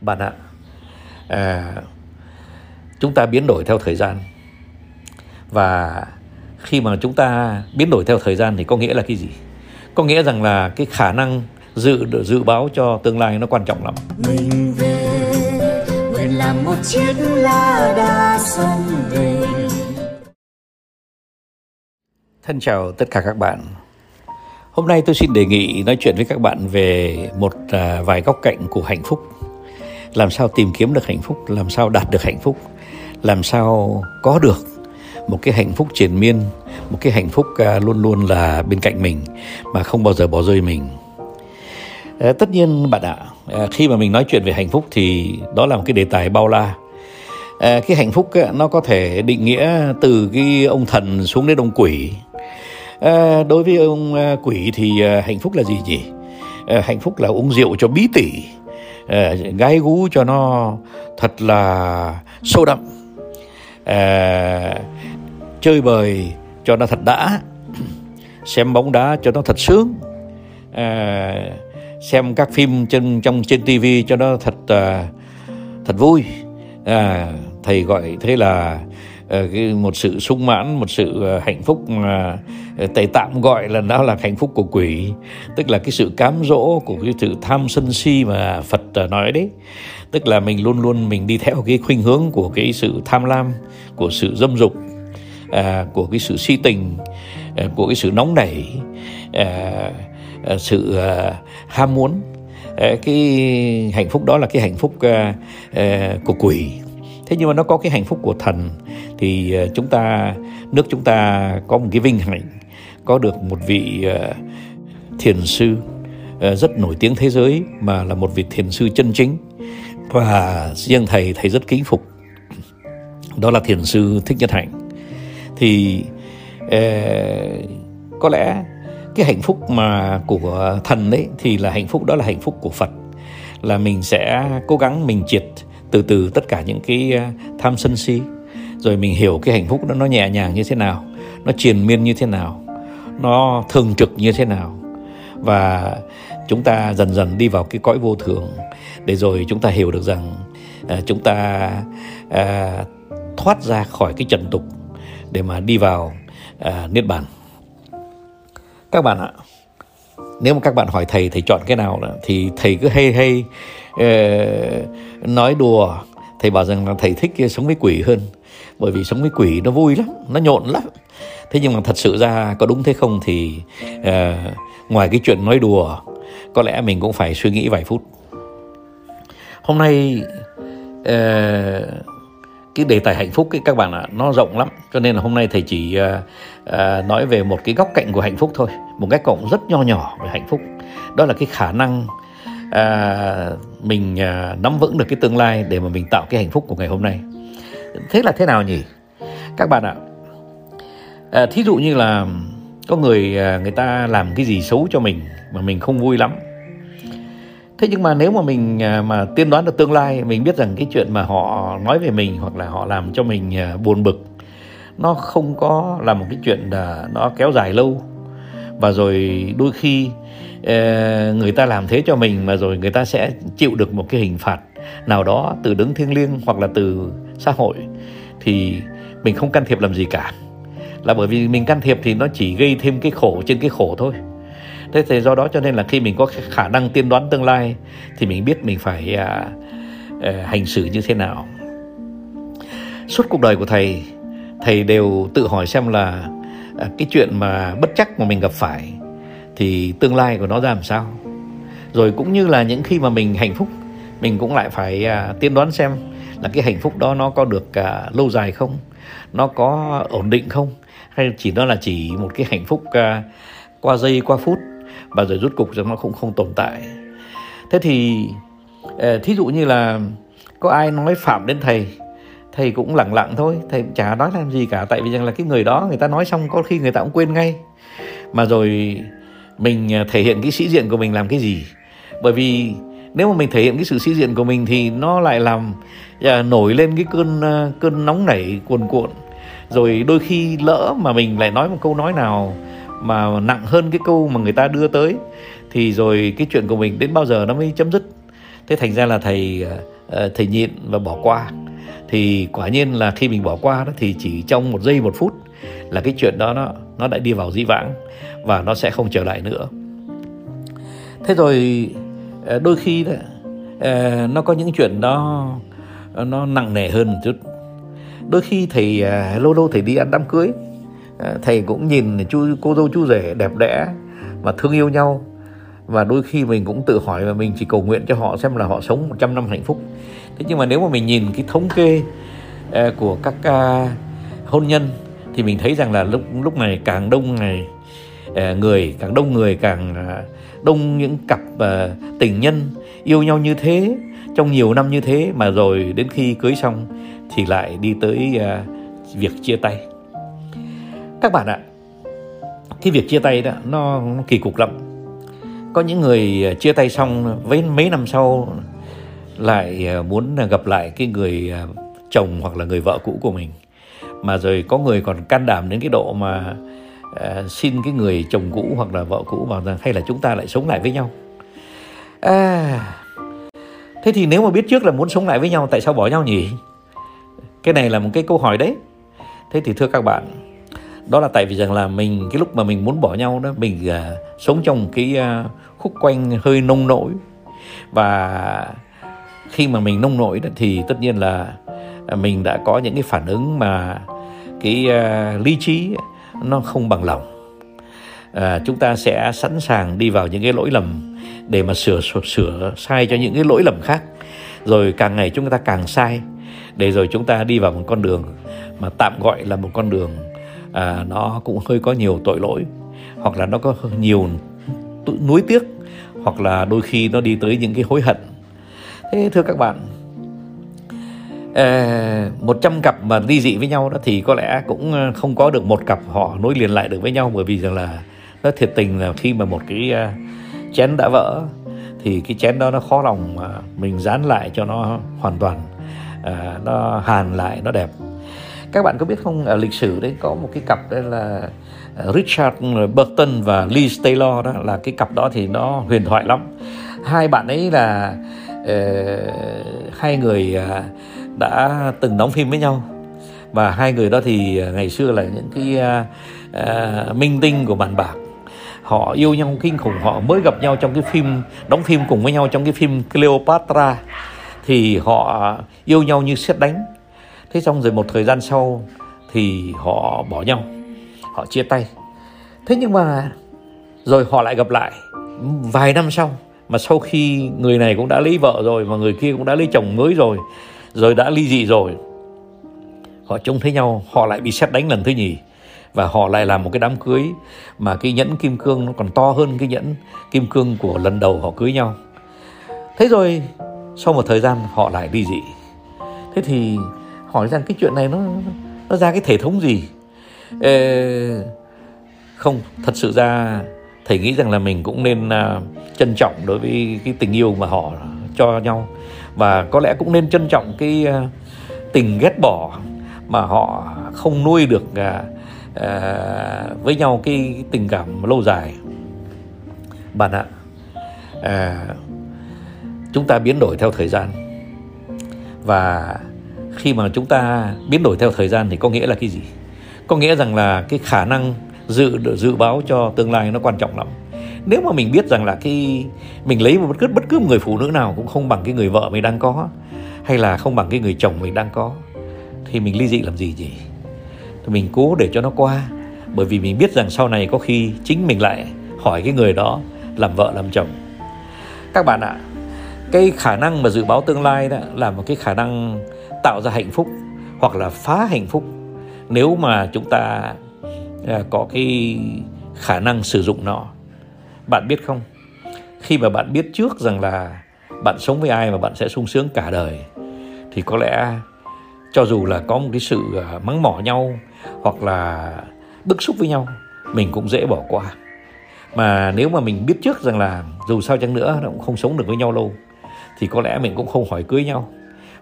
bạn ạ à, chúng ta biến đổi theo thời gian. Và khi mà chúng ta biến đổi theo thời gian thì có nghĩa là cái gì? Có nghĩa rằng là cái khả năng dự dự báo cho tương lai nó quan trọng lắm. Mình về nguyện làm một chiếc lá đa sông về. Thân chào tất cả các bạn. Hôm nay tôi xin đề nghị nói chuyện với các bạn về một à, vài góc cạnh của hạnh phúc làm sao tìm kiếm được hạnh phúc làm sao đạt được hạnh phúc làm sao có được một cái hạnh phúc triền miên một cái hạnh phúc à, luôn luôn là bên cạnh mình mà không bao giờ bỏ rơi mình. À, tất nhiên bạn ạ à, khi mà mình nói chuyện về hạnh phúc thì đó là một cái đề tài bao la. Ờ, cái hạnh phúc nó có thể định nghĩa từ cái ông thần xuống đến ông quỷ. Ờ, đối với ông à, quỷ thì à, hạnh phúc là gì nhỉ? Hạnh phúc là uống rượu cho bí tỉ. Ờ, gái gú cho nó thật là sâu đậm. Ờ, chơi bời cho nó thật đã. Xem bóng đá cho nó thật sướng. À, xem các phim trên trong trên tivi cho nó thật à, thật vui. À, thầy gọi thế là Ờ, một sự sung mãn một sự ờ, hạnh phúc mà ờ, thầy tạm gọi là đó là hạnh phúc của quỷ. Tức là cái sự cám dỗ của cái sự tham sân si mà Phật nói đấy. Tức là mình luôn luôn mình đi theo cái khuynh hướng của cái sự tham lam của sự dâm dục à, của cái sự si tình à, của cái sự nóng nảy à, à, sự à, ham muốn. À, cái hạnh phúc đó là cái hạnh phúc à, à, của quỷ thế nhưng mà nó có cái hạnh phúc của thần. Thì ờ, chúng ta, nước chúng ta có một cái vinh hạnh, có được một vị ờ, thiền sư ờ, rất nổi tiếng thế giới mà là một vị thiền sư chân chính. Và riêng thầy thầy rất kính phục. Đó là thiền sư thích nhất hạnh. Thì có lẽ cái hạnh phúc mà của thần đấy thì là hạnh phúc, đó là hạnh phúc của Phật. Là mình sẽ cố gắng mình triệt từ từ tất cả những cái à, tham sân si. Rồi mình hiểu cái hạnh phúc đó nó nhẹ nhàng như thế nào nó triền miên như thế nào nó thường trực như thế nào. Và chúng ta dần dần đi vào cái cõi vô thường để rồi chúng ta hiểu được rằng uh, chúng ta uh, thoát ra khỏi cái trần tục để mà đi vào uh, niết bàn. Các bạn ạ nếu mà các bạn hỏi thầy thầy chọn cái nào thì thầy cứ hay hay uh, nói đùa thầy bảo rằng là thầy thích sống với quỷ hơn bởi vì sống với quỷ nó vui lắm nó nhộn lắm. Thế nhưng mà thật sự ra có đúng thế không thì uh, ngoài cái chuyện nói đùa có lẽ mình cũng phải suy nghĩ vài phút. Hôm nay uh, cái đề tài hạnh phúc ấy các bạn ạ nó rộng lắm. Cho nên là hôm nay thầy chỉ uh, uh, nói về một cái góc cạnh của hạnh phúc thôi một cái cộng rất nho nhỏ về hạnh phúc. Đó là cái khả năng à, mình à, nắm vững được cái tương lai để mà mình tạo cái hạnh phúc của ngày hôm nay. Thế là thế nào nhỉ? Các bạn ạ à, thí dụ như là có người à, người ta làm cái gì xấu cho mình mà mình không vui lắm. Thế nhưng mà nếu mà mình à, mà tiên đoán được tương lai mình biết rằng cái chuyện mà họ nói về mình hoặc là họ làm cho mình à, buồn bực nó không có là một cái chuyện nó kéo dài lâu và rồi đôi khi ờ, người ta làm thế cho mình mà rồi người ta sẽ chịu được một cái hình phạt nào đó từ đứng thiêng liêng hoặc là từ xã hội. Thì mình không can thiệp làm gì cả. Là bởi vì mình can thiệp thì nó chỉ gây thêm cái khổ trên cái khổ thôi. Thế thì do đó cho nên là khi mình có khả năng tiên đoán tương lai thì mình biết mình phải à, à, hành xử như thế nào. Suốt cuộc đời của thầy thầy đều tự hỏi xem là À, cái chuyện mà bất chắc mà mình gặp phải thì tương lai của nó ra làm sao? Rồi cũng như là những khi mà mình hạnh phúc mình cũng lại phải à, tiên đoán xem là cái hạnh phúc đó nó có được à, lâu dài không? Nó có ổn định không? Hay chỉ nó là chỉ một cái hạnh phúc à, qua giây qua phút và rồi rút cục rằng nó cũng không tồn tại? Thế thì à, thí dụ như là có ai nói phạm đến thầy thầy cũng lặng lặng thôi. Thầy chả nói làm gì cả. Tại vì rằng là cái người đó người ta nói xong có khi người ta cũng quên ngay. Mà rồi mình à, thể hiện cái sĩ diện của mình làm cái gì? Bởi vì nếu mà mình thể hiện cái sự sĩ diện của mình thì nó lại làm à, nổi lên cái cơn à, cơn nóng nảy cuồn cuộn. Rồi đôi khi lỡ mà mình lại nói một câu nói nào mà nặng hơn cái câu mà người ta đưa tới thì rồi cái chuyện của mình đến bao giờ nó mới chấm dứt? Thế thành ra là thầy à, Ờ, thầy nhịn và bỏ qua. Thì quả nhiên là khi mình bỏ qua đó thì chỉ trong một giây một phút là cái chuyện đó nó nó đã đi vào dĩ vãng và nó sẽ không trở lại nữa. Thế rồi ờ, đôi khi đó, ờ, nó có những chuyện đó nó nặng nề hơn một chút. Đôi khi thầy lâu lâu thầy đi ăn đám cưới thầy cũng nhìn chú cô dâu chú rể đẹp đẽ và thương yêu nhau. Và đôi khi mình cũng tự hỏi và mình chỉ cầu nguyện cho họ xem là họ sống 100 năm hạnh phúc thế nhưng mà nếu mà mình nhìn cái thống kê uh, của các uh, hôn nhân thì mình thấy rằng là lúc lúc này càng đông ngày uh, người càng đông người càng uh, đông những cặp uh, tình nhân yêu nhau như thế trong nhiều năm như thế mà rồi đến khi cưới xong thì lại đi tới uh, việc chia tay. Các bạn ạ cái việc chia tay đó nó, nó kỳ cục lắm. Có những người chia tay xong với mấy năm sau lại ờ, muốn gặp lại cái người ờ, chồng hoặc là người vợ cũ của mình. Mà rồi có người còn can đảm đến cái độ mà uh, xin cái người chồng cũ hoặc là vợ cũ bảo rằng hay là chúng ta lại sống lại với nhau. À, thế thì nếu mà biết trước là muốn sống lại với nhau tại sao bỏ nhau nhỉ? Cái này là một cái câu hỏi đấy. Thế thì thưa các bạn đó là tại vì rằng là mình cái lúc mà mình muốn bỏ nhau đó mình uh, sống trong một cái uh, khúc quanh hơi nông nỗi. Và khi mà mình nông nổi thì tất nhiên là à, mình đã có những cái phản ứng mà cái uh, lý trí nó không bằng lòng. À, chúng ta sẽ sẵn sàng đi vào những cái lỗi lầm để mà sửa sửa, sửa sai cho những cái lỗi lầm khác. Rồi càng ngày chúng ta càng sai để rồi chúng ta đi vào một con đường mà tạm gọi là một con đường à, nó cũng hơi có nhiều tội lỗi hoặc là nó có nhiều nuối tiếc hoặc là đôi khi nó đi tới những cái hối hận thế thưa các bạn ờ, một trăm cặp mà ly dị với nhau đó thì có lẽ cũng ờ, không có được một cặp họ nối liền lại được với nhau bởi vì rằng là nó thiệt tình là khi mà một cái ờ, chén đã vỡ thì cái chén đó nó khó lòng mà mình dán lại cho nó hoàn toàn à, nó hàn lại nó đẹp. Các bạn có biết không ở lịch sử đấy có một cái cặp đấy là Richard Burton và Liz Taylor đó là cái cặp đó thì nó huyền thoại lắm. Hai bạn ấy là uh, hai người uh, đã từng đóng phim với nhau. Và hai người đó thì à, ngày xưa là những cái uh, uh, minh tinh của bàn bạc. Họ yêu nhau kinh khủng họ mới gặp nhau trong cái phim đóng phim cùng với nhau trong cái phim Cleopatra. Thì họ yêu nhau như xét đánh. Thế xong rồi một thời gian sau thì họ bỏ nhau họ chia tay. Thế nhưng mà rồi họ lại gặp lại. Vài năm sau mà sau khi người này cũng đã lấy vợ rồi mà người kia cũng đã lấy chồng mới rồi rồi đã ly dị rồi họ trông thấy nhau họ lại bị xét đánh lần thứ nhì. Và họ lại làm một cái đám cưới mà cái nhẫn kim cương nó còn to hơn cái nhẫn kim cương của lần đầu họ cưới nhau. Thế rồi sau một thời gian họ lại ly dị. Thế thì hỏi rằng cái chuyện này nó nó ra cái thể thống gì? Ê, không thật sự ra thầy nghĩ rằng là mình cũng nên uh, trân trọng đối với cái tình yêu mà họ cho nhau. Và có lẽ cũng nên trân trọng cái uh, tình ghét bỏ mà họ không nuôi được uh, uh, với nhau cái tình cảm lâu dài. Bạn ạ uh, chúng ta biến đổi theo thời gian. Và khi mà chúng ta biến đổi theo thời gian thì có nghĩa là cái gì? Có nghĩa rằng là cái khả năng dự dự báo cho tương lai nó quan trọng lắm. Nếu mà mình biết rằng là cái, mình lấy một bất cứ bất cứ người phụ nữ nào cũng không bằng cái người vợ mình đang có, hay là không bằng cái người chồng mình đang có, thì mình ly dị làm gì gì thì mình cố để cho nó qua. Bởi vì mình biết rằng sau này có khi chính mình lại hỏi cái người đó làm vợ, làm chồng. Các bạn ạ, cái khả năng mà dự báo tương lai đó là một cái khả năng tạo ra hạnh phúc hoặc là phá hạnh phúc. Nếu mà chúng ta Ờ, có cái khả năng sử dụng nó. Bạn biết không? Khi mà bạn biết trước rằng là bạn sống với ai mà bạn sẽ sung sướng cả đời thì có lẽ cho dù là có một cái sự ờ, mắng mỏ nhau hoặc là bức xúc với nhau mình cũng dễ bỏ qua. Mà nếu mà mình biết trước rằng là dù sao chăng nữa nó cũng không sống được với nhau lâu thì có lẽ mình cũng không hỏi cưới nhau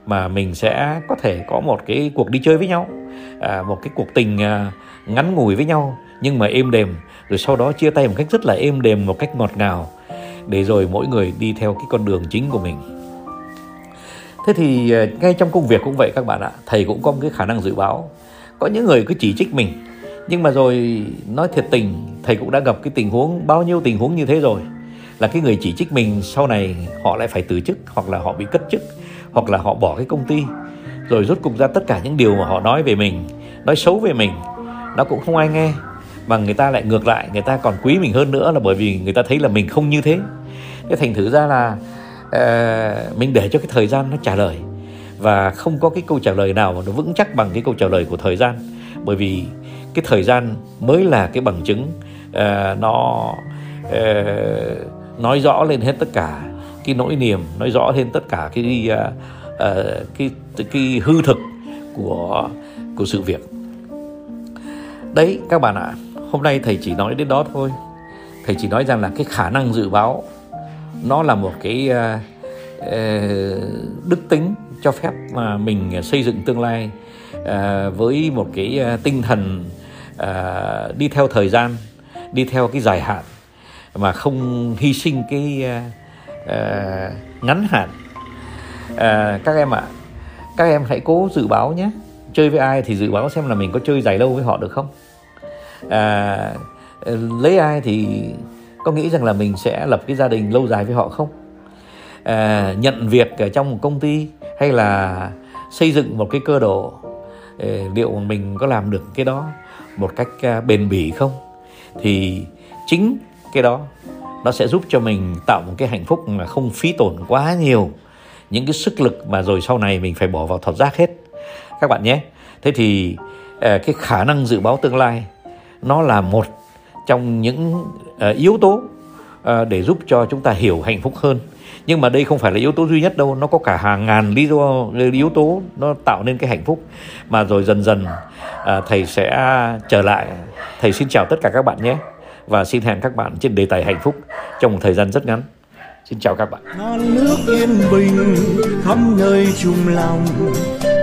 mà mình sẽ có thể có một cái cuộc đi chơi với nhau à, một cái cuộc tình à, ngắn ngủi với nhau, nhưng mà êm đềm, rồi sau đó chia tay một cách rất là êm đềm một cách ngọt ngào, để rồi mỗi người đi theo cái con đường chính của mình. Thế thì ờ, ngay trong công việc cũng vậy các bạn ạ, thầy cũng có một cái khả năng dự báo. Có những người cứ chỉ trích mình, nhưng mà rồi nói thiệt tình, thầy cũng đã gặp cái tình huống, bao nhiêu tình huống như thế rồi, là cái người chỉ trích mình sau này họ lại phải từ chức, hoặc là họ bị cất chức, hoặc là họ bỏ cái công ty. Rồi rút cục ra tất cả những điều mà họ nói về mình, nói xấu về mình nó cũng không ai nghe. Mà người ta lại ngược lại người ta còn quý mình hơn nữa là bởi vì người ta thấy là mình không như thế. Thế thành thử ra là uh, mình để cho cái thời gian nó trả lời. Và không có cái câu trả lời nào mà nó vững chắc bằng cái câu trả lời của thời gian. Bởi vì cái thời gian mới là cái bằng chứng uh, nó uh, nói rõ lên hết tất cả cái nỗi niềm nói rõ lên tất cả cái uh, uh, cái cái hư thực của của sự việc đấy các bạn ạ à, hôm nay thầy chỉ nói đến đó thôi. Thầy chỉ nói rằng là cái khả năng dự báo nó là một cái uh, uh, đức tính cho phép mà mình xây dựng tương lai uh, với một cái uh, tinh thần uh, đi theo thời gian đi theo cái dài hạn mà không hy sinh cái uh, uh, ngắn hạn. Uh, các em ạ à, các em hãy cố dự báo nhé chơi với ai thì dự báo xem là mình có chơi dài lâu với họ được không. À, lấy ai thì có nghĩ rằng là mình sẽ lập cái gia đình lâu dài với họ không? À, nhận việc ở trong một công ty hay là xây dựng một cái cơ đồ ờ, liệu mình có làm được cái đó một cách à, bền bỉ không? Thì chính cái đó nó sẽ giúp cho mình tạo một cái hạnh phúc mà không phí tổn quá nhiều những cái sức lực mà rồi sau này mình phải bỏ vào thọt rác hết các bạn nhé. Thế thì ờ, cái khả năng dự báo tương lai nó là một trong những ờ, yếu tố ờ, để giúp cho chúng ta hiểu hạnh phúc hơn. Nhưng mà đây không phải là yếu tố duy nhất đâu, nó có cả hàng ngàn lý do, yếu tố nó tạo nên cái hạnh phúc. Mà rồi dần dần thầy sẽ trở lại. Thầy xin chào tất cả các bạn nhé. Và xin hẹn các bạn trên đề tài hạnh phúc trong một thời gian rất ngắn. Xin chào các bạn. Non nước yên bình khắp nơi chung lòng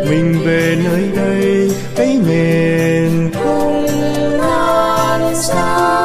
mình về nơi đây cái miền không non xa.